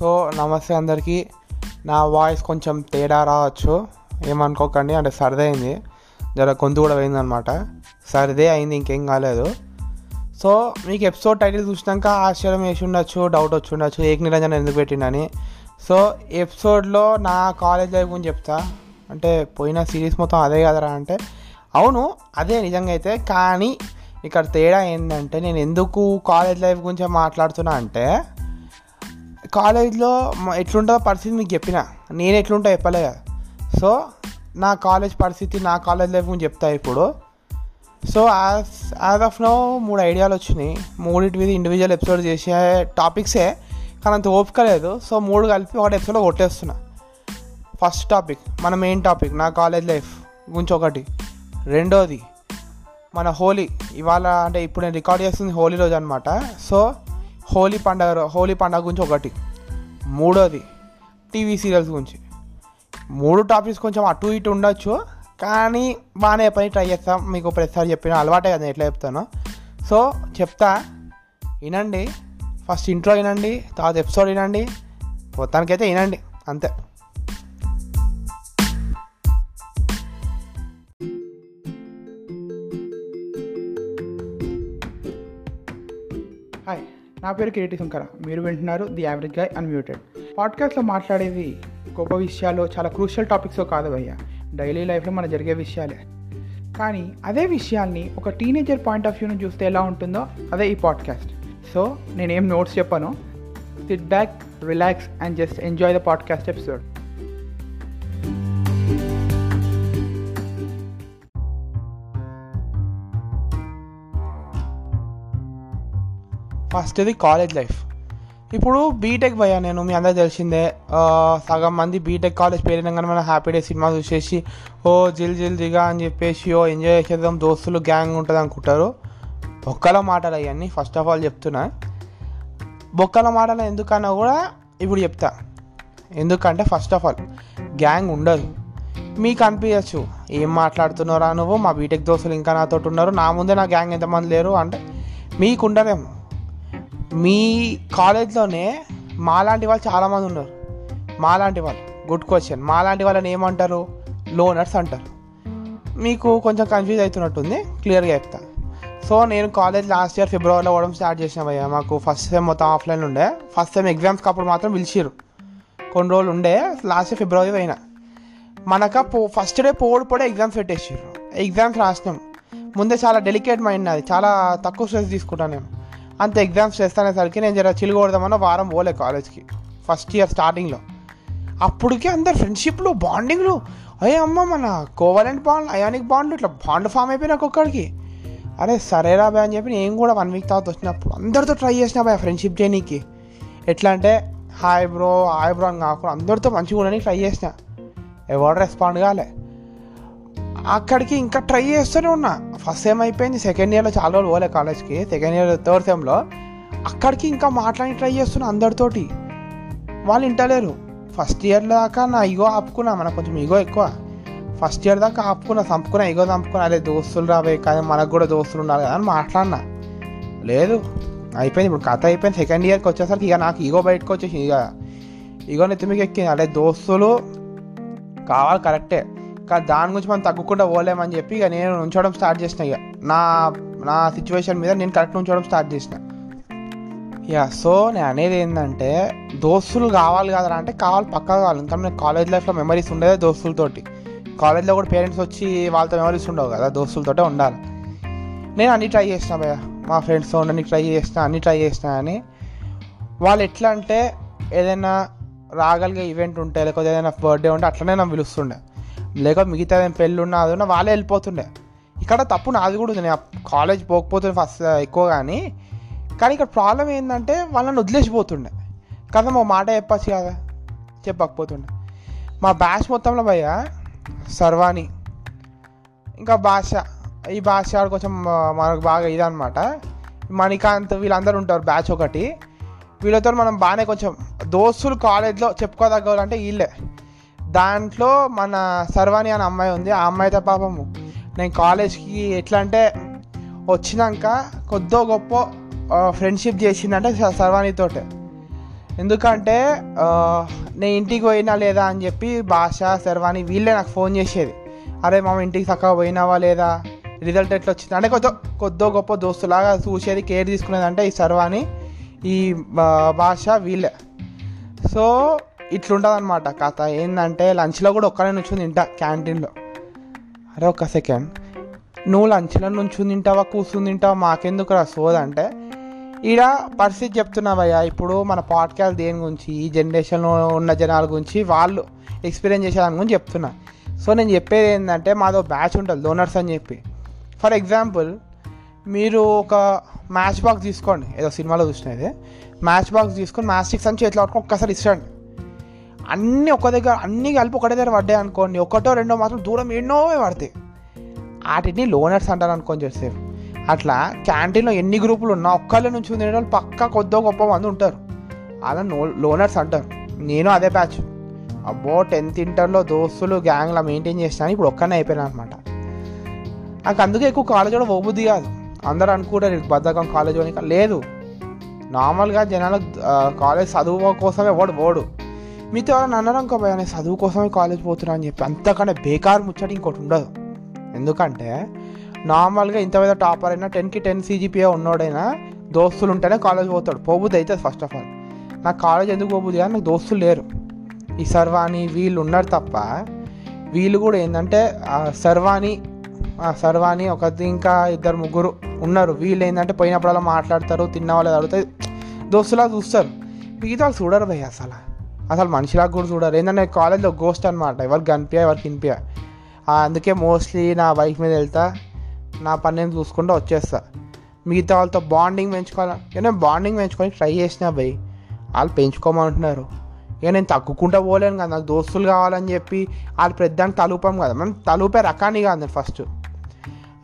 So నమస్తే అందరికీ. నా వాయిస్ కొంచెం తేడా రావచ్చు. ఏమనుకోకండి అంటే సర్దే అయింది జర గొంతు కూడా పోయిందనమాట. సరిదే అయింది ఇంకేం కాలేదు. సో మీకు ఎపిసోడ్ టైటిల్ చూసినాక ఆశ్చర్యం వేసి ఉండొచ్చు డౌట్ వచ్చి ఉండొచ్చు ఏక నిరంజన ఎందుకు పెట్టిండని. సో ఎపిసోడ్లో నా కాలేజ్ లైఫ్ గురించి చెప్తా. అంటే పోయిన సిరీస్ మొత్తం అదే కదరా అంటే అవును అదే నిజంగా అయితే. కానీ ఇక్కడ తేడా ఏంటంటే నేను ఎందుకు కాలేజ్ లైఫ్ గురించి మాట్లాడుతున్నా అంటే కాలేజ్లో ఎట్లుంటుందో పరిస్థితి మీకు చెప్పిన. నేను ఎట్లుంటా చెప్పలే కదా. సో నా కాలేజ్ పరిస్థితి నా కాలేజ్ లైఫ్ గురించి చెప్తా ఇప్పుడు. So as as of now మూడు ఐడియాలు వచ్చినాయి. మూడింటి మీద ఇండివిజువల్ ఎపిసోడ్ చేసే టాపిక్సే కానీ అంత ఓపిక లేదు. సో మూడు కలిపి ఒకటి ఎపిసోడ్లో కొట్టేస్తున్నా. ఫస్ట్ టాపిక్ మన మెయిన్ టాపిక్ నా కాలేజ్ లైఫ్ గురించి ఒకటి. రెండోది మన హోలీ. ఇవాళ అంటే ఇప్పుడు నేను రికార్డ్ చేస్తుంది హోలీ రోజు అనమాట సో హోలీ పండగ హోలీ పండగ గురించి ఒకటి. మూడోది టీవీ సీరియల్స్ గురించి. మూడు టాపిక్స్ కొంచెం అటు ఇటు ఉండొచ్చు కానీ బాగానే పని ట్రై చేస్తాం. మీకు ప్రతిసారి చెప్పిన అలవాటే కదా ఎట్లా చెప్తాను. సో చెప్తా. వినండి. ఫస్ట్ ఇంట్రో వినండి తర్వాత ఎపిసోడ్ వినండి. మొత్తానికైతే వినండి. అంతే. హాయ్. నా పేరు కిరీటి శంకర. మీరు వింటున్నారు ది యావరేజ్ గాయ్ అన్మ్యూటెడ్. పాడ్కాస్ట్లో మాట్లాడేది గొప్ప విషయాలు చాలా క్రూషియల్ టాపిక్స్ కాదు భయ్య. డైలీ లైఫ్లో మన జరిగే విషయాలే. కానీ అదే విషయాల్ని ఒక టీనేజర్ పాయింట్ ఆఫ్ వ్యూని చూస్తే ఎలా ఉంటుందో అదే ఈ పాడ్కాస్ట్. సో నేనేం నోట్స్ చెప్పాను. Sit back relax and just enjoy the podcast episode ఫస్ట్ది కాలేజ్ లైఫ్. ఇప్పుడు బీటెక్ పోయా నేను మీ అందరికి తెలిసిందే. సగం మంది బీటెక్ కాలేజ్ పేరిన కానీ మనం హ్యాపీ డే సినిమా చూసేసి ఓ జిల్ జిల్ దిగా అని చెప్పేసి ఓ ఎంజాయ్ చేసేద్దాం దోస్తులు గ్యాంగ్ ఉంటుంది అనుకుంటారు. బొక్కల మాటలు అవన్నీ ఫస్ట్ ఆఫ్ ఆల్ చెప్తున్నా. బొక్కల మాటలు ఎందుకన్నా కూడా ఇప్పుడు చెప్తా. ఎందుకంటే ఫస్ట్ ఆఫ్ ఆల్ గ్యాంగ్ ఉండదు. మీకు అనిపించచ్చు ఏం మాట్లాడుతున్నారా నువ్వు? మా బీటెక్ దోస్తులు ఇంకా నాతో ఉన్నారు. నా ముందే నా గ్యాంగ్ ఎంతమంది లేరు అంటే మీకు ఉండరేమో మీ కాలేజ్లోనే మాలాంటి వాళ్ళు చాలామంది ఉన్నారు. మాలాంటి వాళ్ళు. గుడ్ క్వశ్చన్ మాలాంటి వాళ్ళని ఏమంటారు? లోనర్స్ అంటారు. మీకు కొంచెం కన్ఫ్యూజ్ అవుతున్నట్టుంది. క్లియర్గా చెప్తా. సో నేను కాలేజ్ లాస్ట్ ఇయర్ ఫిబ్రవరిలో పోవడం స్టార్ట్ చేసిన భయ్య. మాకు ఫస్ట్ సెమ్ మొత్తం ఆఫ్లైన్ ఉండే. ఫస్ట్ సెమ్ ఎగ్జామ్స్కి అప్పుడు మాత్రం పిలిచిర్రు. కొన్ని రోజులు ఉండే. లాస్ట్ ఇయర్ ఫిబ్రవరి పోయినా. మనక పో ఫస్ట్ డే పోడు పోడే ఎగ్జామ్స్ పెట్టేసారు ఎగ్జామ్స్ రాసినాం. ముందే చాలా డెలికేట్ మైండ్ అది చాలా తక్కువ స్ట్రెస్ తీసుకుంటాను నేను. అంత ఎగ్జామ్స్ చేస్తానేసరికి నేను జర చిలుగొడదామన్న వారం పోలే కాలేజ్కి. ఫస్ట్ ఇయర్ స్టార్టింగ్లో అప్పటికే అందరు ఫ్రెండ్షిప్లు బాండింగ్లు అయ్యే అమ్మ మన కోవలెంట్ బాండ్ అయానిక్ బాండ్లు ఇట్లా బాండ్ ఫామ్ అయిపోయినా ఒక్కొక్కడికి. అరే సరేరా బాయ్ అని చెప్పి నేను కూడా వన్ వీక్ తర్వాత వచ్చినప్పుడు అందరితో ట్రై చేసిన బాయ్ ఫ్రెండ్షిప్ చేయనీకి ఎట్లా అంటే హాయ్ బ్రో హాయ్ బ్రో అని కాకుండా అందరితో మంచిగా ఉండడానికి ట్రై చేసిన. ఎవరు రెస్పాండ్ కాలే. అక్కడికి ఇంకా ట్రై చేస్తూనే ఉన్నా. ఫస్ట్ సెమ్ అయిపోయింది సెకండ్ ఇయర్లో చాలా రోజులు పోలే కాలేజ్కి సెకండ్ ఇయర్ థర్డ్ సెమ్లో అక్కడికి ఇంకా మాట్లాడి ట్రై చేస్తున్నా అందరితోటి. వాళ్ళు వింటలేరు ఫస్ట్ ఇయర్ దాకా నా ఇగో ఆపుకున్నా మనకు కొంచెం ఇగో ఎక్కువ. ఫస్ట్ ఇయర్ దాకా ఆపుకున్నా చంపుకున్నా ఇగో చంపుకున్నా అదే దోస్తులు రావే కానీ మనకు కూడా దోస్తులు ఉండాలి కదా అని మాట్లాడినా. లేదు అయిపోయింది. ఇప్పుడు కథ అయిపోయింది. సెకండ్ ఇయర్కి వచ్చేసరికి ఇక నాకు ఇగో బయటకు వచ్చేసి ఇక ఈగో నెత్తిమికి ఎక్కింది. అదే దోస్తులు కావాలి కరెక్టే కానీ దాని గురించి మనం తగ్గకుండా పోలేమని చెప్పి ఇక నేను ఉంచడం స్టార్ట్ చేసిన ఇక. నా నా సిచ్యువేషన్ మీద నేను కరెక్ట్ ఉంచడం స్టార్ట్ చేసిన. యా సో నేను అనేది ఏంటంటే దోస్తులు కావాలి కదరా అంటే కావాలి పక్కా కావాలి. ఇంకా నేను కాలేజ్ లైఫ్లో మెమరీస్ ఉండేదే దోస్తులతోటి. కాలేజ్లో కూడా పేరెంట్స్ వచ్చి వాళ్ళతో మెమరీస్ ఉండవు కదా దోస్తులతోటే ఉండాలి. నేను అన్ని ట్రై చేసిన భయ మా ఫ్రెండ్స్తో ఉండడానికి ట్రై చేసిన అన్ని ట్రై చేసిన అని వాళ్ళు ఎట్లా అంటే ఏదైనా రాగలిగే ఈవెంట్ ఉంటే లేకపోతే ఏదైనా బర్త్డే ఉంటే అట్లనే నన్ను పిలుస్తుండే. లేక మిగతా ఏం పెళ్ళి ఉన్నా అది ఉన్నా వాళ్ళే వెళ్ళిపోతుండే. ఇక్కడ తప్పు నాది కూడా ఉంది. నేను కాలేజ్ పోకపోతుండే ఫస్ట్ ఎక్కువ కానీ. కానీ ఇక్కడ ప్రాబ్లం ఏంటంటే వాళ్ళని వదిలేసిపోతుండే. కదా మా మాట చెప్పచ్చు కదా. చెప్పకపోతుండే. మా బ్యాచ్ మొత్తంలో భయ్య సర్వాణి. ఇంకా భాష. ఈ భాష కొంచెం మనకు బాగా ఇదనమాట మణికాంత్ వీళ్ళందరూ ఉంటారు బ్యాచ్ ఒకటి. వీళ్ళతో మనం బాగానే కొంచెం దోస్తులు కాలేజ్లో చెప్పుకోదగ్గవాలంటే వీళ్ళే. దాంట్లో మన సర్వాణి అనే అమ్మాయి ఉంది. ఆ అమ్మాయితో పాపము నేను కాలేజ్కి ఎట్లా అంటే వచ్చినాక కొద్దో గొప్ప ఫ్రెండ్షిప్ చేసిందంటే సర్వాణితోటే. ఎందుకంటే నేను ఇంటికి పోయినా లేదా అని చెప్పి భాష శర్వాణి వీళ్ళే నాకు ఫోన్ చేసేది. అరే మామ ఇంటికి చక్కగా పోయినావా లేదా? రిజల్ట్ ఎట్లా వచ్చింది? అంటే కొద్దో కొద్దో గొప్ప దోస్తులాగా చూసేది కేర్ తీసుకునేది అంటే ఈ శర్వాణి ఈ భాష వీళ్ళే. సో ఇట్లుంటుంది అనమాట కథ ఏంటంటే లంచ్లో కూడా ఒక్కనే నుంచుని తింటా క్యాంటీన్లో. అరే ఒక్క సెకండ్. నువ్వు లంచ్లో నుంచుని తింటావా కూర్చుని తింటావా? మాకెందుకు రా సోదంటే ఈడ పరిస్థితి చెప్తున్నావయ్యా. ఇప్పుడు మన పాడ్కాస్ట్ దేని గురించి ఈ జనరేషన్లో ఉన్న జనాల గురించి వాళ్ళు ఎక్స్పీరియన్స్ చేసేదాని గురించి చెప్తున్నా. సో నేను చెప్పేది ఏంటంటే మాదో బ్యాచ్ ఉంటుంది డోనర్స్ అని చెప్పి. ఫర్ ఎగ్జాంపుల్ మీరు ఒక మ్యాచ్ బాక్స్ తీసుకోండి. ఏదో సినిమాలో చూసినది మ్యాచ్ బాక్స్ తీసుకొని మ్యాచ్ స్టిక్స్ అని చేతిలో ఒక్కసారి ఇస్తాండి అన్నీ ఒక దగ్గర అన్నీ కలిపి ఒకటే దగ్గర పడ్డాయి అనుకోండి. ఒకటో రెండో మాత్రం దూరం ఎన్నో పడతాయి. వాటిని లోనర్స్ అంటారు అనుకోని చేసేపు అట్లా క్యాంటీన్లో ఎన్ని గ్రూపులు ఉన్నా ఒక్కళ్ళ నుంచి తినే వాళ్ళు పక్కా కొద్దో గొప్ప మంది ఉంటారు. అలా నో లోనర్స్ అంటారు. నేను అదే బ్యాచ్ అబ్బో టెన్త్ ఇంటర్లో దోస్తులు గ్యాంగ్లా మెయింటైన్ చేసినా ఇప్పుడు ఒక్కనే అయిపోయినా అనమాట నాకు అందుకే ఎక్కువ కాలేజ్ కూడా పోబుద్ది కాదు. అందరూ అనుకుంటారు బద్ధకం కాలేజ్ లేదు. నార్మల్గా జనాలు కాలేజ్ చదువు కోసమే ఓడు పోడు. మీతో ఎవరైనా అన్నారు అనుకో భయ నేను చదువు కోసమే కాలేజ్ పోతున్నా అని చెప్పి? అంతకంటే బేకార్ ముచ్చట ఇంకోటి ఉండదు. ఎందుకంటే నార్మల్గా ఇంత పెద్ద టాపర్ అయినా టెన్కి టెన్ సీజీపీఏ ఉన్నోడైనా దోస్తులు ఉంటేనే కాలేజ్ పోతాడు. పోబుద్ది అవుతుంది ఫస్ట్ ఆఫ్ ఆల్. నాకు కాలేజ్ ఎందుకు పోబుద్ది కానీ నాకు దోస్తులు లేరు. ఈ సర్వాణి వీళ్ళు ఉన్నారు తప్ప వీళ్ళు కూడా ఏంటంటే సర్వాణి సర్వాణి ఒకటి ఇంకా ఇద్దరు ముగ్గురు ఉన్నారు. వీళ్ళు ఏంటంటే పోయినప్పుడల్లా మాట్లాడతారు తిన్న వాళ్ళు అడుగుతాయి దోస్తులా చూస్తారు. మిగతా వాళ్ళు చూడరు భయ్య అసలు. అసలు మనిషిలాగా కూడా చూడరు. ఏంటంటే కాలేజ్లో గోస్ట్ అనమాట ఎవరికి కనిపించా ఎవరికి వినిపించా అందుకే మోస్ట్లీ నా బైక్ మీద వెళ్తా. నా పని నేను చూసుకుంటూ వచ్చేస్తా. మిగతా వాళ్ళతో బాండింగ్ పెంచుకోవాలి? నేను బాండింగ్ పెంచుకొని ట్రై చేసిన భయ్. వాళ్ళు పెంచుకోమంటున్నారు. ఇక నేను తగ్గుకుంటా పోలేను కదా. నాకు దోస్తులు కావాలని చెప్పి వాళ్ళు పెద్దాన్ని తలుపాం కదా. మనం తలుపే రకాన్ని కాదు నేను ఫస్ట్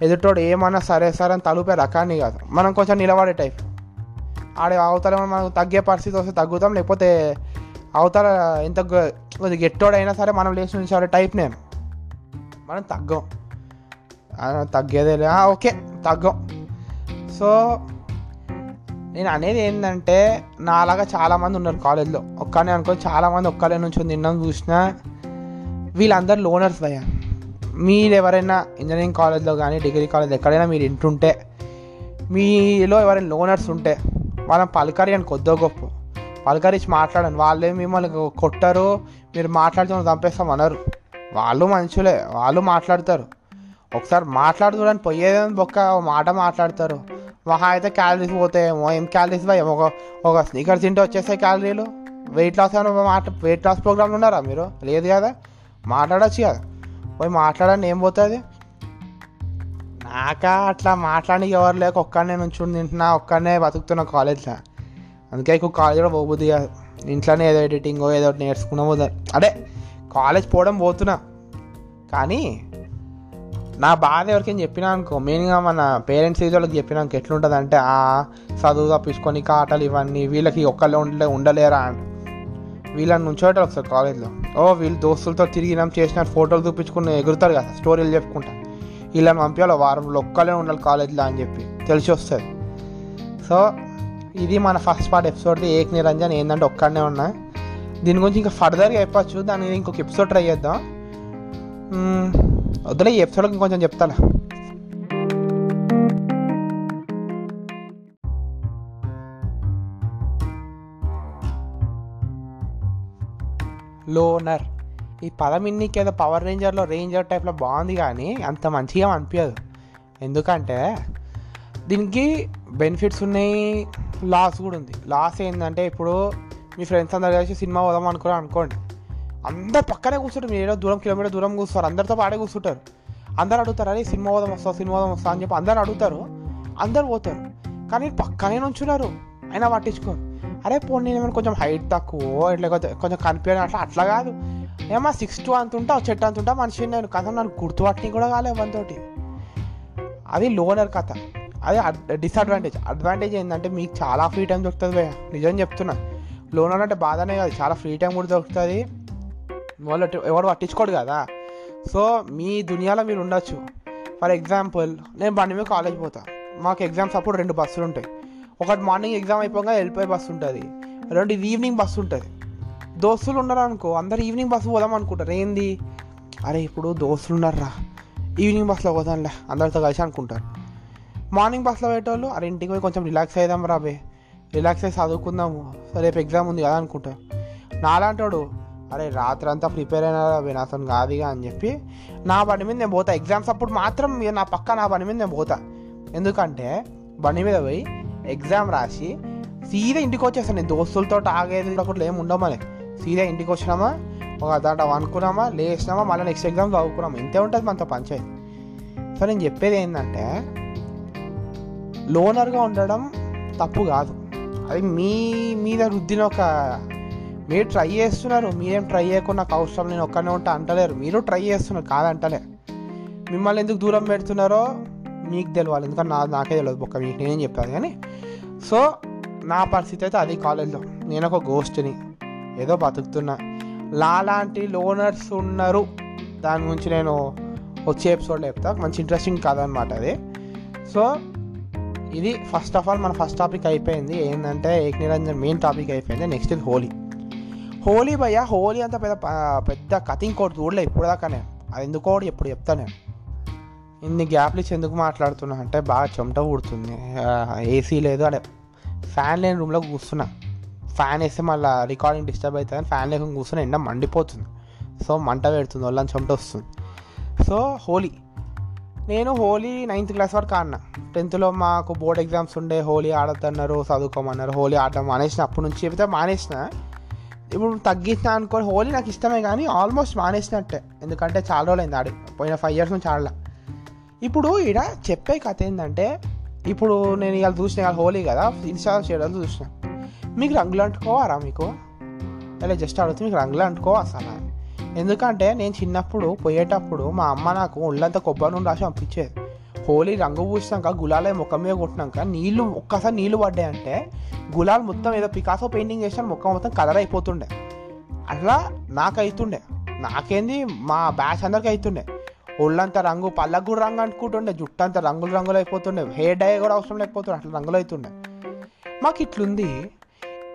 ఎదుటోడు ఏమన్నా సరే సరే అని తలుపే రకాన్ని కాదు. మనం కొంచెం నిలబడే టైప్ ఆడే అవతల మనకు తగ్గే పరిస్థితి వస్తే తగ్గుతాం. లేకపోతే అవతల ఎంత కొద్దిగా ఎట్టోడైనా సరే మనం లేచి నుంచి టైప్ నేను మనం తగ్గం. తగ్గేదేలే ఓకే. తగ్గం. సో నేను అనేది ఏంటంటే నాలాగా చాలామంది ఉన్నారు కాలేజ్లో. ఒక్కనే అనుకో చాలామంది ఒక్కలే నుంచి నిన్న చూసినా వీళ్ళందరూ లోనర్స్ అయ్యా మీరు ఎవరైనా ఇంజనీరింగ్ కాలేజ్లో కానీ డిగ్రీ కాలేజ్ ఎక్కడైనా మీరు ఇంటుంటే మీలో ఎవరైనా లోనర్స్ ఉంటే వాళ్ళని పలకరి అని కొద్దో గొప్ప. పలకరించి మాట్లాడండి. వాళ్ళే మిమ్మల్ని కొట్టరు. మీరు మాట్లాడుతున్న చంపేస్తాం అనరు. వాళ్ళు మనుషులే. వాళ్ళు మాట్లాడతారు. ఒకసారి మాట్లాడుకోవడానికి పోయేదని బొక్క మాట మాట్లాడతారు. మహా అయితే క్యాలరీస్ పోతాయేమో. ఏం క్యాలరీస్ భయ ఒక ఒక స్నీకర్స్ తింటే వచ్చేస్తాయి క్యాలరీలు వెయిట్ లాస్ ఏమైనా మాట వెయిట్ లాస్ ప్రోగ్రాంలు ఉన్నారా మీరు? లేదు కదా? మాట్లాడచ్చు కదా. పోయి మాట్లాడండి. ఏం పోతుంది? నాకా అట్లా మాట్లాడి ఎవరు లేక ఒక్కడనే నుంచుని తింటున్నా ఒక్కడనే బతుకుతున్నా కాలేజ్లో అందుకే ఎక్కువ కాలేజ్ కూడా పోబుద్ది ఇంట్లోనే ఏదో ఎడిటింగ్ ఏదో ఒకటి నేర్చుకున్నా పోదా అదే కాలేజ్ పోవడం పోతున్నా. కానీ నా బాధ ఎవరికైనా చెప్పినా అనుకో మెయిన్గా మన పేరెంట్స్ ఏజ్ వాళ్ళకి చెప్పినాక ఎట్లుంటుంది అంటే ఆ చదువు తప్పించుకొని కాటలు ఇవన్నీ వీళ్ళకి ఒక్కళ్ళే ఉండలే ఉండలేరా అని. వీళ్ళని నుంచోటారు ఒకసారి కాలేజ్లో ఓ వీళ్ళు దోస్తులతో తిరిగినాం చేసిన ఫోటోలు చూపించుకుని ఎగురుతారు కదా స్టోరీలు చెప్పుకుంటా. వీళ్ళని పంపించాలి వారంలో ఒక్కలే ఉండాలి కాలేజ్లో అని చెప్పి. తెలిసి వస్తుంది సో ఇది మన ఫస్ట్ పార్ట్ ఎపిసోడ్ది ఏక్ నిరంజన్ ఏంటంటే ఒక్కడనే ఉన్నా. దీని గురించి ఇంకా ఫర్దర్గా చెప్పచ్చు. దాని మీద ఇంకొక ఎపిసోడ్ ట్రై చేద్దాం. వద్దులే ఈ ఎపిసోడ్కి ఇంకొంచెం చెప్తాను లోనర్ ఈ పదం ఇన్నికి ఏదో పవర్ రేంజర్లో రేంజర్ టైప్లో బాగుంది కానీ అంత మంచిగా అనిపించదు. ఎందుకంటే దీనికి బెనిఫిట్స్ ఉన్నాయి లాస్ కూడా ఉంది. లాస్ ఏంటంటే ఇప్పుడు మీ ఫ్రెండ్స్ అందరు కలిసి సినిమా పోదాం అనుకుని అనుకోండి అందరు పక్కనే కూర్చుంటారు. మీరు ఏదో దూరం కిలోమీటర్ దూరం కూర్చున్నారు అందరితో పాడే కూర్చుంటారు. అందరు అడుగుతారు అరే సినిమా పోదాం వస్తా సినిమా పోదాం వస్తా అని చెప్పి అందరు అడుగుతారు. అందరు పోతారు. కానీ పక్కనే నుంచున్నారు అయినా పట్టించుకోరు. అరే పోనీ ఏమైనా కొంచెం హైట్ తక్కువ ఇట్లా కొంచెం కొంచెం కనిపించడం అట్లా అట్లా కాదు. ఏమో సిక్స్ టూ అంత ఉంటా చెట్టు అంత ఉంటా మనిషి నేను కథ నన్ను గుర్తుపట్టిని కూడా కాలేదు ఎవరితోటి అది లోనర్ కథ. అదే డిసడ్వాంటేజ్ అడ్వాంటేజ్ ఏంటంటే మీకు చాలా ఫ్రీ టైం దొరుకుతుంది భయ నిజం చెప్తున్నా. లోనర్ అంటే బాధనే కాదు. చాలా ఫ్రీ టైం కూడా దొరుకుతుంది. వాళ్ళు ఎవడు పట్టించుకోడు కదా. సో మీ దునియాలో మీరు ఉండొచ్చు. ఫర్ ఎగ్జాంపుల్ నేను బండి మీద కాలేజ్ పోతా. మాకు ఎగ్జామ్స్ అప్పుడు రెండు బస్సులు ఉంటాయి. ఒకటి మార్నింగ్ ఎగ్జామ్ అయిపోగా వెళ్ళిపోయే బస్సు ఉంటుంది. రెండు ఈవినింగ్ బస్సు ఉంటుంది. దోస్తులు ఉన్నారు అనుకో అందరు ఈవినింగ్ బస్సు పోదాం అనుకుంటారు. ఏంది? అరే ఇప్పుడు దోస్తులు ఉన్నారా ఈవినింగ్ బస్సులో పోదాంలే. అందరితో కలిసి అనుకుంటారు. మార్నింగ్ బస్సులో పోయేటోళ్ళు అరే ఇంటికి పోయి కొంచెం రిలాక్స్ అవుదాం రాబే రిలాక్స్ అయ్యి చదువుకుందాము. రేపు ఎగ్జామ్ ఉంది కదా అనుకుంటా. నాలాంటోడు అరే రాత్రి అంతా ప్రిపేర్ అయినా రాబే నాతో కాదుగా అని చెప్పి నా బండి మీద నేను పోతా. ఎగ్జామ్స్ అప్పుడు మాత్రం నా పక్క నా బండి మీద నేను పోతా. ఎందుకంటే బండి మీద పోయి ఎగ్జామ్ రాసి సీదా ఇంటికి వచ్చేస్తాను. నేను దోస్తులతో ఆగేది ఒకటి ఏమి ఉండవు మరి సీదా ఇంటికి వచ్చినామా ఒక దాంట్లో అనుకున్నామా లేచినామా మళ్ళీ నెక్స్ట్ ఎగ్జామ్ చదువుకున్నామా. ఇంతే ఉంటుంది మనతో పంచాయతీ. సో నేను చెప్పేది ఏంటంటే లోనర్గా ఉండడం తప్పు కాదు. అది మీ మీద రుద్దిన ఒక మీరు ట్రై చేస్తున్నారు మీరేం ట్రై చేయకుండా నాకు అవసరం నేను ఒక్కనే ఉంటా అంటలేరు. మీరు ట్రై చేస్తున్నారు కాదంటలే. మిమ్మల్ని ఎందుకు దూరం పెడుతున్నారో మీకు తెలియాలి ఎందుకంటే నా నాకే తెలియదు ఒక్క మీకు. నేనేం చెప్పాను కానీ. సో నా పరిస్థితి అయితే అది కాలేజ్లో. నేను ఒక గోస్ట్ని ఏదో బతుకుతున్నా. లాంటి లోనర్స్ ఉన్నారు. దాని గురించి నేను వచ్చే ఎపిసోడ్లో చెప్తా. మంచి ఇంట్రెస్టింగ్ కాదనమాట అది. సో ఇది ఫస్ట్ ఆఫ్ ఆల్ మన ఫస్ట్ టాపిక్ అయిపోయింది. ఏంటంటే ఏక్ నిరంజన్ మెయిన్ టాపిక్ అయిపోయింది. నెక్స్ట్ ఇది హోలీ హోలీ భయ్య హోలీ అంత పెద్ద పెద్ద కథింగ్ కోట్ చూడలే ఇప్పుడు దాకానే అది ఎందుకో ఎప్పుడు చెప్తా నేను ఇన్ని గ్యాప్లు ఇచ్చి ఎందుకు మాట్లాడుతున్నా? అంటే బాగా చెమట ఊడుతుంది ఏసీ లేదు అదే. ఫ్యాన్ లేని రూమ్లో కూర్చున్నా. ఫ్యాన్ వేస్తే మళ్ళీ రికార్డింగ్ డిస్టర్బ్ అవుతుంది. ఫ్యాన్ లేకుండా కూర్చున్నా ఎండ మండిపోతుంది. సో మంట పెడుతుంది. వాళ్ళని చెమట వస్తుంది. సో హోలీ నేను హోలీ నైన్త్ క్లాస్ వరకు ఆడినా. టెన్త్లో మాకు బోర్డ్ ఎగ్జామ్స్ ఉండే హోలీ ఆడద్దన్నారు చదువుకోమన్నారు హోలీ ఆడటం మానేసిన. అప్పటి నుంచి చెబితే మానేసిన. ఇప్పుడు తగ్గించిన అనుకోని హోలీ నాకు ఇష్టమే కానీ ఆల్మోస్ట్ మానేసినట్టే. ఎందుకంటే చాలా రోజులు అయింది ఆడి. పోయిన ఫైవ్ ఇయర్స్ నుంచి ఆడలా. ఇప్పుడు ఇక్కడ చెప్పే కథ ఏంటంటే ఇప్పుడు నేను ఇవాళ చూసిన ఇవాళ హోలీ కదా ఇన్స్టాగ్రామ్ చేయడం చూసిన. మీకు రంగులు అంటుకోవారా మీకు? అలా జస్ట్ అడుగుతూ మీకు రంగులు అంటుకోవా అసలు? ఎందుకంటే నేను చిన్నప్పుడు పోయేటప్పుడు మా అమ్మ నాకు ఒళ్ళంతా కొబ్బరి నూనె రాసి పంపించేది. హోలీ రంగు పూసినాక గులాలే ముఖం మీద కొట్టినాక నీళ్ళు ఒక్కసారి నీళ్ళు పడ్డాయంటే గులాల్ మొత్తం ఏదో పికాసో పెయింటింగ్ చేసిన ముఖం మొత్తం కలర్ అయిపోతుండే. అట్లా నాకు అవుతుండే నాకేంది? మా బ్యాచ్ అందరికి అవుతుండే ఒళ్ళంతా రంగు పళ్ళకు కూడా రంగు అంటుకుంటుండే. జుట్టు అంతా రంగులు రంగులు అయిపోతుండే. హెయిర్ డై కూడా అవసరం లేకపోతుండే. అట్లా రంగులు అవుతుండే మాకు ఇట్లుంది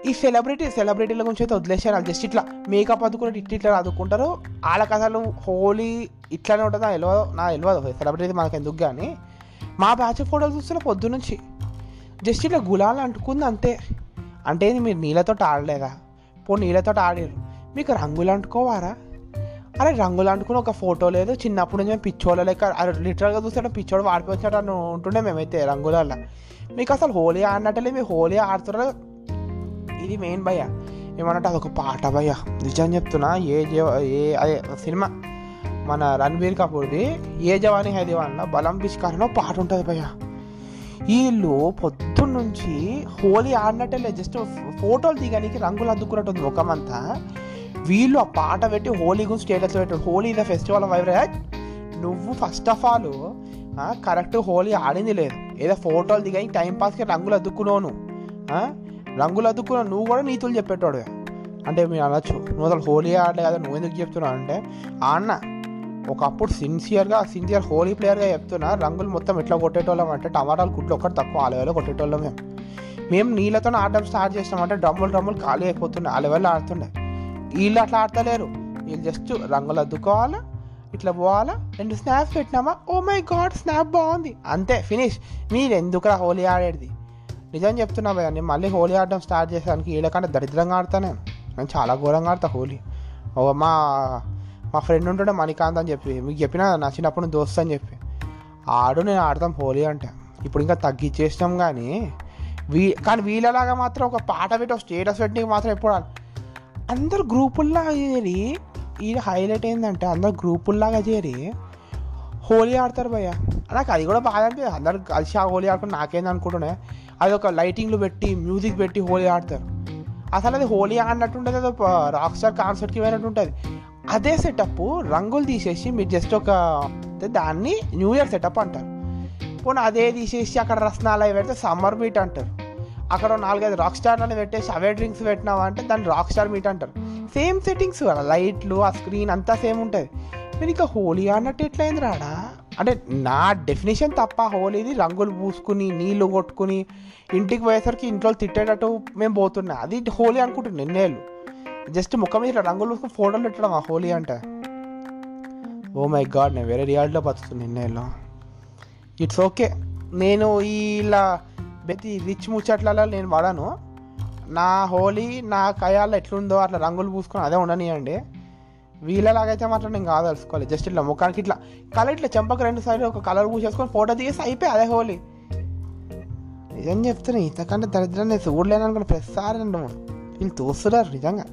ఈ సెలబ్రిటీ సెలబ్రిటీల గురించి అయితే వదిలేసారు వాళ్ళు జస్ట్ ఇట్లా మేకప్ అదుకున్నట్టు ఇట్లా ఇట్లా అదుకుంటారు వాళ్ళకి అసలు హోలీ ఇట్లానే ఉంటుంది. నా తెలియదు నా తెలియదు సెలబ్రిటీ మనకు ఎందుకు కానీ మా బ్యాచ్ ఫోటోలు చూస్తున్న పొద్దు నుంచి జస్ట్ ఇట్లా గులాలు అంటుకుంది అంతే. అంటే మీరు నీళ్ళతో ఆడలేదా? పో నీళ్ళతో ఆడారు మీకు రంగులు అంటుకోవారా? అరే రంగులు అంటుకుని ఒక ఫోటో లేదు. చిన్నప్పటి నుంచి మేము పిచ్చోళ్ళ లెక్క లిటరల్గా చూస్తే పిచ్చోడు వాడిపోయినట్టు అని ఉంటుండే మేమైతే రంగులల్లో. మీకు అసలు హోలీ ఆడినట్టే మీరు హోలీ ఆడుతున్నారు ఇది మెయిన్ భయ ఏమన్నట్టు అదొక పాట భయ నిజం చెప్తున్నా ఏ జవ ఏ అదే సినిమా మన రణబీర్ కపూర్ది ఏ జవాని హైదవాన్లో బలం పిచ్కారనో పాట ఉంటుంది భయ వీళ్ళు పొద్దున్నుంచి హోలీ ఆడినట్టే లేదు జస్ట్ ఫోటోలు దిగడానికి రంగులు అద్దుకున్నట్టు ఉంది ముఖమంతా. వీళ్ళు ఆ పాట పెట్టి హోలీ గురించి స్టేటస్ పెట్టారు. Holi the festival of vibrate. నువ్వు first of all correct Holi ఆడింది లేదు. ఏదో ఫోటోలు దిగాయి టైం పాస్కి రంగులు అద్దుకున్నావు నువ్వు. రంగులు అద్దుకున్న నువ్వు కూడా నీతులు చెప్పేటోడు. అంటే మీరు అనొచ్చు నువ్వు అసలు హోలీ ఆడలే కదా నువ్వు ఎందుకు చెప్తున్నావు అంటే ఆ అన్న ఒకప్పుడు సిన్సియర్గా సిన్సియర్ హోలీ ప్లేయర్గా చెప్తున్నా రంగులు మొత్తం ఎట్లా కొట్టేటోళ్ళం అంటే టమాటాలు గుడ్లు ఒకటి తక్కువ ఆ లెవెల్లో కొట్టేటోళ్ళం మేము. మేము నీళ్ళతో ఆడడం స్టార్ట్ చేసినామంటే డ్రమ్ములు డ్రమ్ములు ఖాళీ అయిపోతుండే ఆ లెవెల్లో ఆడుతుండే. వీళ్ళు అట్లా ఆడతలేరు. వీళ్ళు జస్ట్ రంగులు అద్దుకోవాలా ఇట్లా పోవాలా రెండు స్నాప్స్ పెట్టినామా? ఓ మై గాడ్ స్నాప్ బాగుంది. అంతే ఫినిష్ మీరు ఎందుకురా హోలీ ఆడేది? నిజం చెప్తున్నా భయ్య నేను మళ్ళీ హోలీ ఆడడం స్టార్ట్ చేసేదానికి వీళ్ళకంటే దరిద్రంగా ఆడతా నేను నేను చాలా ఘోరంగా ఆడతా హోలీ. ఓ మా మా ఫ్రెండ్ ఉంటుండే మణికాంత్ అని చెప్పి మీకు చెప్పిన నా చిన్నప్పుడు దోస్త్ అని చెప్పి. ఆడు నేను ఆడతాం హోలీ అంటే. ఇప్పుడు ఇంకా తగ్గించేసినాం కానీ వీ కానీ వీళ్ళలాగా మాత్రం ఒక పాట పెట్టి ఒక స్టేటస్ పెట్టి మాత్రం ఎప్పుడు అందరు గ్రూపుల్లాగా చేరి ఈ హైలైట్ ఏంటంటే అందరు గ్రూపుల్లాగా చేరి హోలీ ఆడతారు భయ్య. నాకు అది కూడా బాధ అనిపించదు అందరు కలిసి ఆ హోలీ ఆడుకుని నాకేంది అనుకుంటున్నా అది ఒక లైటింగ్లు పెట్టి మ్యూజిక్ పెట్టి హోలీ ఆడతారు. అసలు అది హోలీ ఆడినట్టు ఉంటుంది అది రాక్ స్టార్ కాన్సర్ట్కి పోయినట్టు ఉంటుంది అదే సెటప్ రంగులు తీసేసి మీరు జస్ట్ ఒక దాన్ని న్యూ ఇయర్ సెటప్ అంటారు. పోనీ అదే తీసేసి అక్కడ రసనాలు అవి పెడితే సమ్మర్ మీట్ అంటారు. అక్కడ నాలుగైదు రాక్ స్టార్ అని పెట్టేసి అవే డ్రింక్స్ పెట్టినావా అంటే దాన్ని రాక్ స్టార్ మీట్ అంటారు. సేమ్ సెట్టింగ్స్ కదా లైట్లు ఆ స్క్రీన్ అంతా సేమ్ ఉంటుంది. మీరు ఇంకా హోలీ ఆడినట్టు ఎట్లయింది రాడా? అంటే నా డెఫినేషన్ తప్ప హోలీది రంగులు పూసుకుని నీళ్ళు కొట్టుకుని ఇంటికి పోయేసరికి ఇంట్లో తిట్టేటట్టు మేము పోతున్నా. అది హోలీ అనుకుంటున్నాను నిన్నేళ్ళు జస్ట్ ముఖం మీద రంగులు పూసుకుని ఫోటోలు పెట్టడం ఆ హోలీ అంటే. ఓ మై గాడ్ నేను వేరే రియాలిటీలో బతుకుతున్నాను నిన్నేళ్ళు ఇట్స్ ఓకే నేను ఇలా ప్రతి రిచ్ ముచ్చట్లలో నేను వాడాను. నా హోలీ నా కయాల్లో ఎట్లుందో అట్లా రంగులు పూసుకొని అదే ఉండనియండి. వీళ్ళలాగైతే మాత్రం నేను కాదలుసుకోవాలి జస్ట్ ఇట్లా ముఖానికి ఇట్లా కలర్ ఇట్లా చెంపకు రెండు సైడ్ ఒక కలర్ పూసేసుకొని ఫోటో తీసి అయిపోయి అదే హోలీ. నిజం చెప్తున్నా ఇంతకంటే దరిద్రం నేను చూడలేను అనుకున్న ప్రతిసారి నన్ను వీళ్ళు తోస్తున్నారు నిజంగా.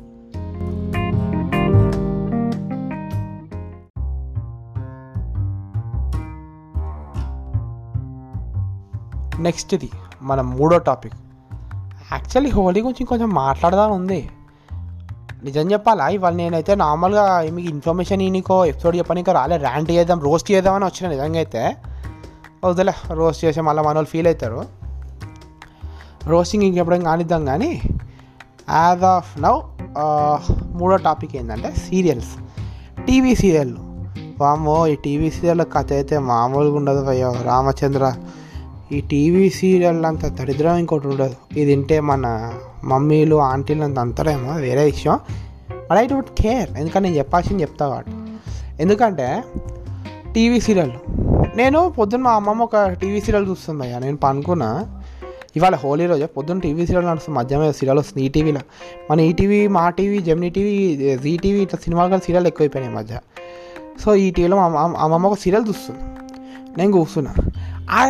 నెక్స్ట్ది మన మూడో టాపిక్ యాక్చువల్లీ హోలీ గురించి కొంచెం మాట్లాడదాం ఉంది. నిజం చెప్పాలా? ఇవాళ నేనైతే నార్మల్గా మీకు ఇన్ఫర్మేషన్ ఈయనకో ఎపిసోడ్ చెప్పనీకో రాలే. ర్యాంట్ చేద్దాం రోస్ట్ చేద్దామని వచ్చిన నిజంగా అయితే. వద్దులే రోస్ట్ చేసే మళ్ళీ మన వాళ్ళు ఫీల్ అవుతారు. రోస్టింగ్ ఇంకెప్పుడేం కానిద్దాం కానీ యాజ్ ఆఫ్ నౌ మూడో టాపిక్ ఏంటంటే సీరియల్స్. టీవీ సీరియల్ వామో ఈ టీవీ సీరియల్ కథ అయితే మామూలుగా ఉండదు అయ్యో. రామచంద్ర ఈ టీవీ సీరియల్ అంత దరిద్రం ఇంకోటి ఉండదు. ఇది వింటే మన మమ్మీలు ఆంటీలు అంత అంతరేమో వేరే విషయం. బట్ ఐ డోంట్ కేర్ ఎందుకంటే నేను చెప్పాల్సింది చెప్తా వాడు. ఎందుకంటే టీవీ సీరియల్. నేను పొద్దున్న మా అమ్మమ్మ ఒక టీవీ సీరియల్ చూస్తుందయ్యా నేను పనుకున్నా. ఇవాళ హోలీ రోజు. పొద్దున్న టీవీ సీరియల్ నడుస్తుంది. మధ్యాహ్నం సీరియల్ వస్తుంది. ఈటీవీలో మన ETV Maa TV Gemini TV Zee TV ఇట్లా సినిమాలు కానీ సీరియల్ ఎక్కువైపోయినాయి మధ్య. సో ఈ టీవీలో మా అమ్మ అమ్మమ్మ ఒక సీరియల్ చూస్తుంది. నేను కూర్చున్నా.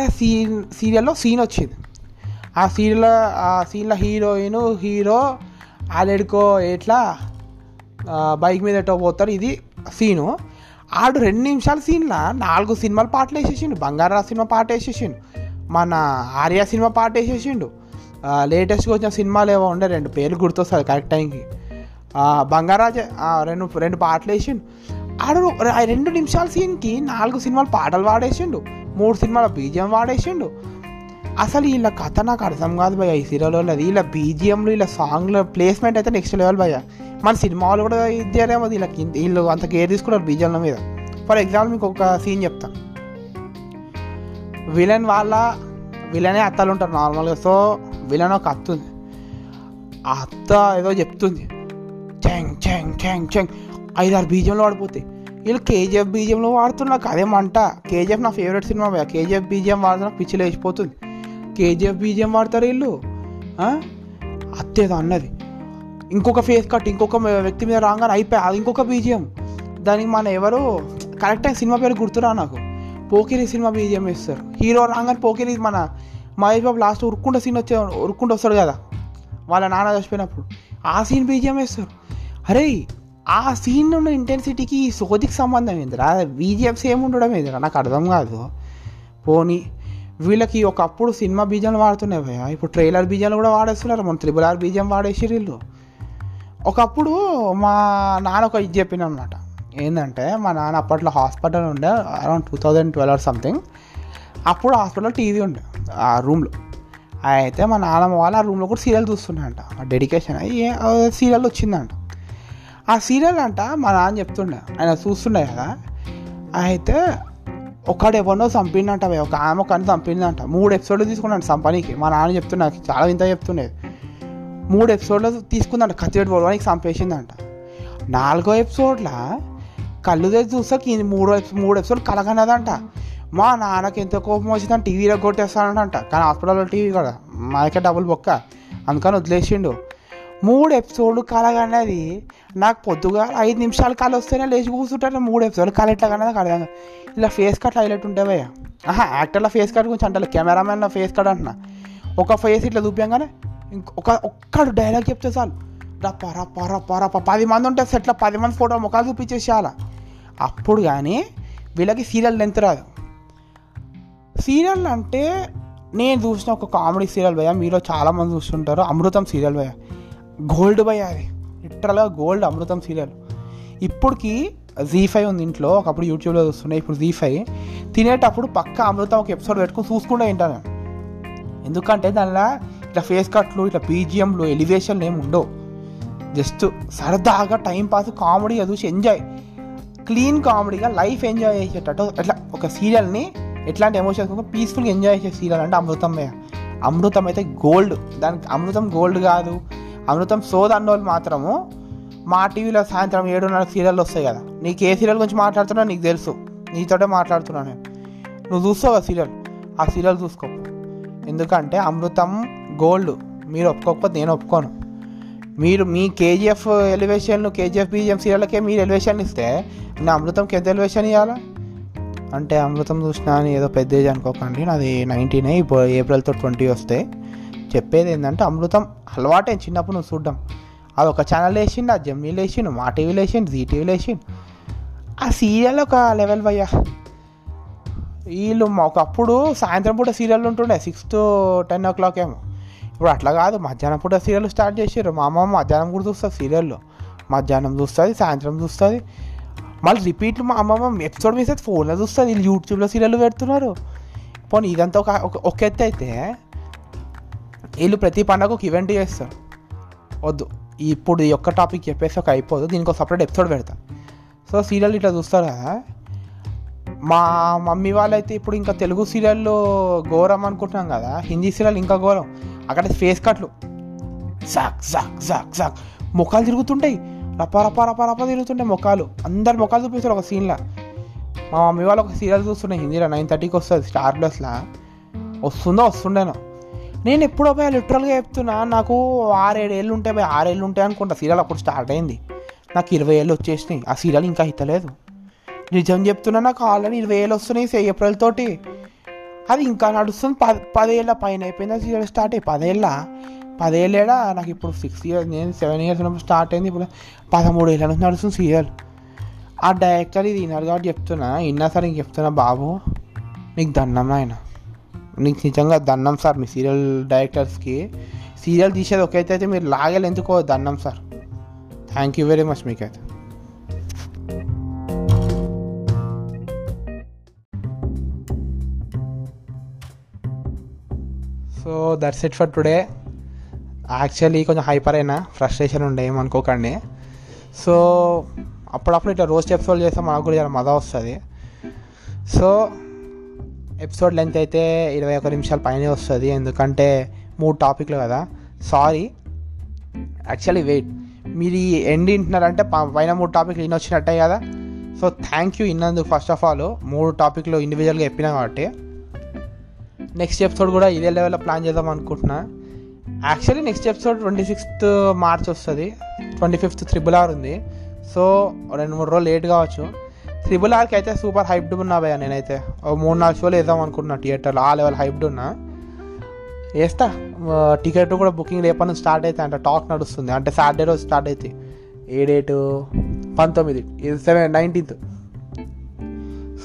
సీన్ సీరియల్లో సీన్ వచ్చింది ఆ సీరియల్ ఆ సీన్లో హీరోయిన్ హీరో ఆడెడుకో ఎట్లా బైక్ మీద ఎటో పోతారు ఇది సీను ఆడు రెండు నిమిషాల సీన్లో నాలుగు సినిమాలు పాటలు వేసేసిండు. బంగారా సినిమా పాట వేసేసిండు. మన ఆర్య సినిమా పాట వేసేసిండు. లేటెస్ట్గా వచ్చిన సినిమాలు ఏవో ఉండే రెండు పేర్లు గుర్తొస్తుంది కరెక్ట్ టైంకి బంగారాజ రెండు రెండు పాటలు వేసిండు. ఆడు రెండు నిమిషాల సీన్కి నాలుగు సినిమాలు పాటలు పాడేసిండు. మూడు సినిమాల బీజియం వాడేసిండు. అసలు వీళ్ళ కథ నాకు అర్థం కాదు భయ్య ఈ సీరియల్లో అది వీళ్ళ బీజిఎంలు వీళ్ళ సాంగ్ల ప్లేస్మెంట్ అయితే నెక్స్ట్ లెవెల్ భయ్య. మన సినిమాలు కూడా ఇద్దారేమో వీళ్ళకి వీళ్ళు అంత కేర్ తీసుకున్నారు బీజిఎంల మీద. ఫర్ ఎగ్జాంపుల్ మీకు ఒక సీన్ చెప్తాను విలన్ వాళ్ళ విలనే అత్తలు ఉంటారు నార్మల్గా సో విలన్ ఒక అత్త ఉంది. ఆ అత్త ఏదో చెప్తుంది. చెంగ్ చెంగ్ చెంగ్ చెంగ్. ఐదారు బీజంలో వాడిపోతాయి. వీళ్ళు కేజీఎఫ్ బీజియంలో వాడుతున్నారు నాకు అదేమంట కేజీఎఫ్ నా ఫేవరెట్ సినిమా భయ కేజీఎఫ్ వాడితే వాడుతున్నా పిచ్చి లేచిపోతుంది. కేజీఎఫ్ బీజియం వాడతారు వీళ్ళు? అత్తేది అన్నది. ఇంకొక ఫేస్ కట్ ఇంకొక వ్యక్తి మీద రాగానే అయిపోయి. అది ఇంకొక బీజియం దానికి మన ఎవరు కరెక్ట్ సినిమా పేరు గుర్తురా నాకు? పోకిరి సినిమా బీజియం వేస్తారు. హీరో రాగానే పోకిరి మన మహేష్ బాబు లాస్ట్ ఉరుక్కుంట సీన్ వచ్చే ఉరుక్కుంటూ వస్తాడు కదా? వాళ్ళ నాన్న చచ్చిపోయినప్పుడు. ఆ సీన్ బీజియం వేస్తారు. అరే ఆ సీన్ ఉన్న ఇంటెన్సిటీకి ఈ సోదికి సంబంధం ఏందిరా బీజిఎం సేమ్ ఉండడం ఏందిరా నాకు అర్థం కాదు. పోనీ వీళ్ళకి ఒకప్పుడు సినిమా బీజాలు వాడుతున్నాయి భయ ఇప్పుడు ట్రైలర్ బీజాలు కూడా వాడేస్తున్నారు. మన త్రిబుల్ ఆర్ బీజం వాడేసి వీళ్ళు. ఒకప్పుడు మా నాన్న ఒక ఇది చెప్పిన అనమాట ఏంటంటే మా నాన్న అప్పట్లో హాస్పిటల్ ఉండే around two thousand twelve or something అప్పుడు హాస్పిటల్ టీవీ ఉండే ఆ రూమ్లో. అయితే మా నాన్నమ్మ వాళ్ళు ఆ రూమ్లో కూడా సీరియల్ చూస్తున్నాయంట. డెడికేషన్ అయ్యి సీరియల్ వచ్చిందంట. ఆ సీరియల్ అంట మా నాన్న చెప్తుండే. ఆయన చూస్తుండే కదా. అయితే ఒకడు ఎవరినో చంపిండంట ఒక ఆమె ఒకరిని చంపిందంట మూడు ఎపిసోడ్లు తీసుకున్నాడు చంపనీకి మా నాన్న చెప్తున్నా చాలా వింత చెప్తుండేది మూడు ఎపిసోడ్లు తీసుకుందంట కత్తిరెడ్డి పొడవానికి చంపేసిందంట. నాలుగో ఎపిసోడ్లా కళ్ళు తెచ్చి చూస్తే కి- మూడో మూడు ఎపిసోడ్ కలగనదంట. మా నాన్నకి ఎంత కోపం వచ్చిందని టీవీలో కొట్టేస్తానంట. కానీ హాస్పిటల్లో టీవీ కూడా దగ్గర డబుల్ బొక్క. అందుకని వదిలేసిండు. మూడు ఎపిసోడ్లు కలగన్నది. నాకు పొద్దుగా ఐదు నిమిషాలు కాలు వస్తేనే లేచి కూర్చుంటాను. మూడు ఎపిసోడ్లు కళ ఎట్లా కన్నది నాకు ఇలా ఫేస్ కట్ హైలైట్ ఉంటావయ్యా ఆహా యాక్టర్ల ఫేస్ కట్ గురించి అంటారు కెమెరామెన్ ఫేస్ కట్ అంటున్నా. ఒక ఫేస్ ఇట్లా చూపించగానే ఇంకొక ఒక్కడు డైలాగ్ చెప్తే చాలు. రప్ప రప్ప రప్ప రప్ప పది మంది ఉంటే సెట్లో పది మంది ఫోటో ముఖాలు చూపించేసి అప్పుడు కానీ వీళ్ళకి సీరియల్ లెంత్ రాదు. సీరియల్ అంటే నేను చూసిన ఒక కామెడీ సీరియల్ భయ మీలో చాలామంది చూస్తుంటారు. అమృతం సీరియల్ భయ గోల్డ్ బై అది లిటరల్గా గోల్డ్ అమృతం సీరియల్. ఇప్పటికి జీ ఫైవ్ ఉంది ఇంట్లో. ఒకప్పుడు యూట్యూబ్లో చూస్తున్నాయి ఇప్పుడు జీ ఫైవ్. తినేటప్పుడు పక్క అమృతం ఒక ఎపిసోడ్ పెట్టుకుని చూసుకుంటూ తింటాను ఎందుకంటే దానిలో ఇట్లా ఫేస్ కట్లు ఇట్లా పీజిఎంలు ఎలివేషన్లు ఏమి ఉండవు. జస్ట్ సరదాగా టైం పాస్ కామెడీ చూసి ఎంజాయ్. క్లీన్ కామెడీగా లైఫ్ ఎంజాయ్ చేసేటట్టు అట్లా ఒక సీరియల్ని ఎట్లాంటి ఎమోషన్స్ పీస్ఫుల్గా ఎంజాయ్ చేసే సీరియల్ అంటే అమృతమే. అమృతం అయితే గోల్డ్. దానికి అమృతం గోల్డ్ కాదు. అమృతం సోద్ అన్నోళ్ళు మాత్రము మా టీవీలో సాయంత్రం ఏడున్నర సీరియల్ వస్తాయి కదా. నీకు ఏ సీరియల్ గురించి మాట్లాడుతున్నా నీకు తెలుసు. నీతోటే మాట్లాడుతున్నా నేను. నువ్వు చూస్తావు కదా సీరియల్. ఆ సీరియల్ చూసుకో. ఎందుకంటే అమృతం గోల్డ్. మీరు ఒప్పుకోకపోతే నేను ఒప్పుకోను. మీరు మీ కేజీఎఫ్ ఎలివేషన్ కేజీఎఫ్ బీజిఎం సీరియల్కే మీరు ఎలివేషన్ ఇస్తే నా అమృతంకి ఎంత ఎలివేషన్ ఇవ్వాలా అంటే అమృతం చూసినా అని ఏదో పెద్ద ఏజ్ అనుకోకండి. నాది నైన్టీనే ఇప్పుడు ఏప్రిల్తో ట్వంటీ వస్తే చెప్పేది ఏంటంటే అమృతం అలవాటే చిన్నప్పుడు నువ్వు చూడడం. అది ఒక ఛానల్ వేసిండు ఆ జమ్మీలు వేసిండు మా టీవీలు వేసిండు జీ టీవీలు వేసిండు ఆ సీరియల్ ఒక లెవెల్ భయ్యా వీళ్ళు ఒకప్పుడు సాయంత్రం పూట సీరియల్ ఉంటుండే six to ten o'clock ఏమో. ఇప్పుడు అట్లా కాదు మధ్యాహ్నం పూట సీరియల్ స్టార్ట్ చేసారు మా అమ్మ మధ్యాహ్నం కూడా చూస్తుంది సీరియల్లో మధ్యాహ్నం చూస్తుంది సాయంత్రం చూస్తుంది. మళ్ళీ రిపీట్లు మా అమ్మమ్మ ఎపిసోడ్ మిస్ అయితే ఫోన్లో చూస్తుంది. వీళ్ళు యూట్యూబ్లో సీరియల్ పెడుతున్నారు. పోనీ ఇదంతా ఒక ఒక- ఒక ఎత్తు అయితే వీళ్ళు ప్రతి పండగ ఒక ఈవెంట్ చేస్తారు. వద్దు. ఇప్పుడు ఈ ఒక్క టాపిక్ చెప్పేసి ఒక అయిపోదు. దీనికి ఒక సపరేట్ ఎపిసోడ్ పెడతా. సో సీరియల్ ఇట్లా చూస్తారు? కదా మా మమ్మీ వాళ్ళైతే ఇప్పుడు ఇంకా తెలుగు సీరియల్లో ఘోరం అనుకుంటున్నాం కదా. హిందీ సీరియల్ ఇంకా ఘోరం. అక్కడ ఫేస్ కట్లు జాక్ జాక్ జాక్ జాక్. ముఖాలు తిరుగుతుంటాయి. రప రప రప రప తిరుగుతుంటాయి ముఖాలు. అందరు ముఖాలు చూపిస్తారు ఒక సీన్లో మా మమ్మీ వాళ్ళు ఒక సీరియల్ చూస్తున్నాయి హిందీలో. నైన్ థర్టీకి వస్తుంది. స్టార్ ప్లస్లో వస్తుందో వస్తుండేనో? నేను ఎప్పుడో పోయి లిటరల్గా చెప్తున్నా నాకు ఆరేడు ఏళ్ళు ఉంటాయి పోయి ఆరేళ్ళు ఉంటాయి అనుకుంటా సీరియల్ అప్పుడు స్టార్ట్ అయింది. నాకు ఇరవై ఏళ్ళు వచ్చేసినాయి ఆ సీరియల్ ఇంకా హితలేదు నిజం చెప్తున్నా నాకు ఆల్రెడీ ఇరవై ఏళ్ళు వస్తున్నాయి ఏప్రిల్ తోటి. అది ఇంకా నడుస్తుంది పది పదేళ్ళ పైన అయిపోయింది ఆ సీరియల్ స్టార్ట్ అయ్యి పదేళ్ళ. పదేళ్ళేడా నాకు ఇప్పుడు సిక్స్ ఇయర్స్ నేను సెవెన్ ఇయర్స్ ఉన్నప్పుడు స్టార్ట్ అయింది ఇప్పుడు పదమూడు ఏళ్ళ నుంచి నడుస్తుంది సీరియల్. ఆ డైరెక్టర్ ఇది విన్నారు కాబట్టి చెప్తున్నా ఇన్నా సరే ఇంక చెప్తున్నా బాబు. నీకు దండం ఆయన నీకు నిజంగా దండం సార్ మీ సీరియల్ డైరెక్టర్స్కి. సీరియల్ తీసేది ఒకైతే అయితే మీరు లాగేలు ఎందుకో దండం sir. Thank you very much మీకైతే. So that's it for today. Actually కొంచెం హైపర్ అయినా ఫ్రస్ట్రేషన్ ఉండే ఏమనుకోకండి. సో అప్పుడప్పుడు ఇట్లా రోస్ట్ ఎపిసోడ్ చేస్తే మనకు కూడా చాలా మజా వస్తుంది. సో ఎపిసోడ్ లెంత్ అయితే ఇరవై ఒక నిమిషాల పైనే వస్తుంది ఎందుకంటే మూడు టాపిక్లు కదా. సారీ యాక్చువల్లీ వెయిట్ మీరు ఈ ఎండ్ వింటున్నారంటే ప- పైన మూడు టాపిక్లు ఇన్ని వచ్చినట్టే కదా. సో థ్యాంక్ యూ ఇన్నందుకు ఫస్ట్ ఆఫ్ ఆల్ మూడు టాపిక్లు ఇండివిజువల్గా చెప్పినా కాబట్టి. నెక్స్ట్ ఎపిసోడ్ కూడా ఇదే లెవెల్లో ప్లాన్ చేద్దాం అనుకుంటున్నా. Actually next episode twenty sixth March వస్తుంది. ట్వంటీ ఫిఫ్త్ త్రిబుల్ ఆర్ ఉంది. సో రెండు మూడు రోజులు లేట్ కావచ్చు. త్రిబుల్ ఆర్కి అయితే సూపర్ హైప్డ్ ఉన్నా భయ నేనైతే. ఓ మూడు నాలుగు షోలు వేద్దాం అనుకుంటున్నా థియేటర్లో ఆ లెవెల్ హైప్డ్ ఉన్నా. వేస్తా. టికెట్ కూడా బుకింగ్ రేపటి నుంచి స్టార్ట్ అయితే అంటే. టాక్ నడుస్తుంది. అంటే సాటర్డే రోజు స్టార్ట్ అవుతాయి ఏ డేటు పంతొమ్మిది. Seven nineteenth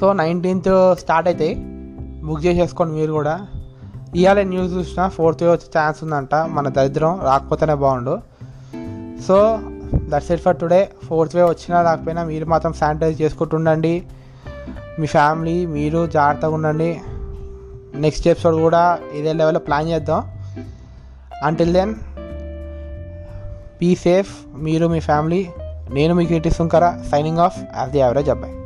so nineteenth start అవుతాయి బుక్ చేసేసుకోండి మీరు కూడా. ఇవాళ న్యూస్ చూసిన ఫోర్త్ వచ్చే ఛాన్స్ ఉందంట. మన దరిద్రం. రాకపోతేనే బాగుండు. So that's it for today fourth wave వచ్చినా రాకపోయినా మీరు మాత్రం శానిటైజ్ చేసుకుంటుండండి. మీ ఫ్యామిలీ మీరు జాగ్రత్తగా ఉండండి. నెక్స్ట్ ఎపిసోడ్ కూడా ఇదే లెవెల్లో ప్లాన్ చేద్దాం. అంటిల్ దెన్ బీ సేఫ్ మీరు మీ ఫ్యామిలీ నేను మీకు it Sunkara signing off as the average అబ్బాయి.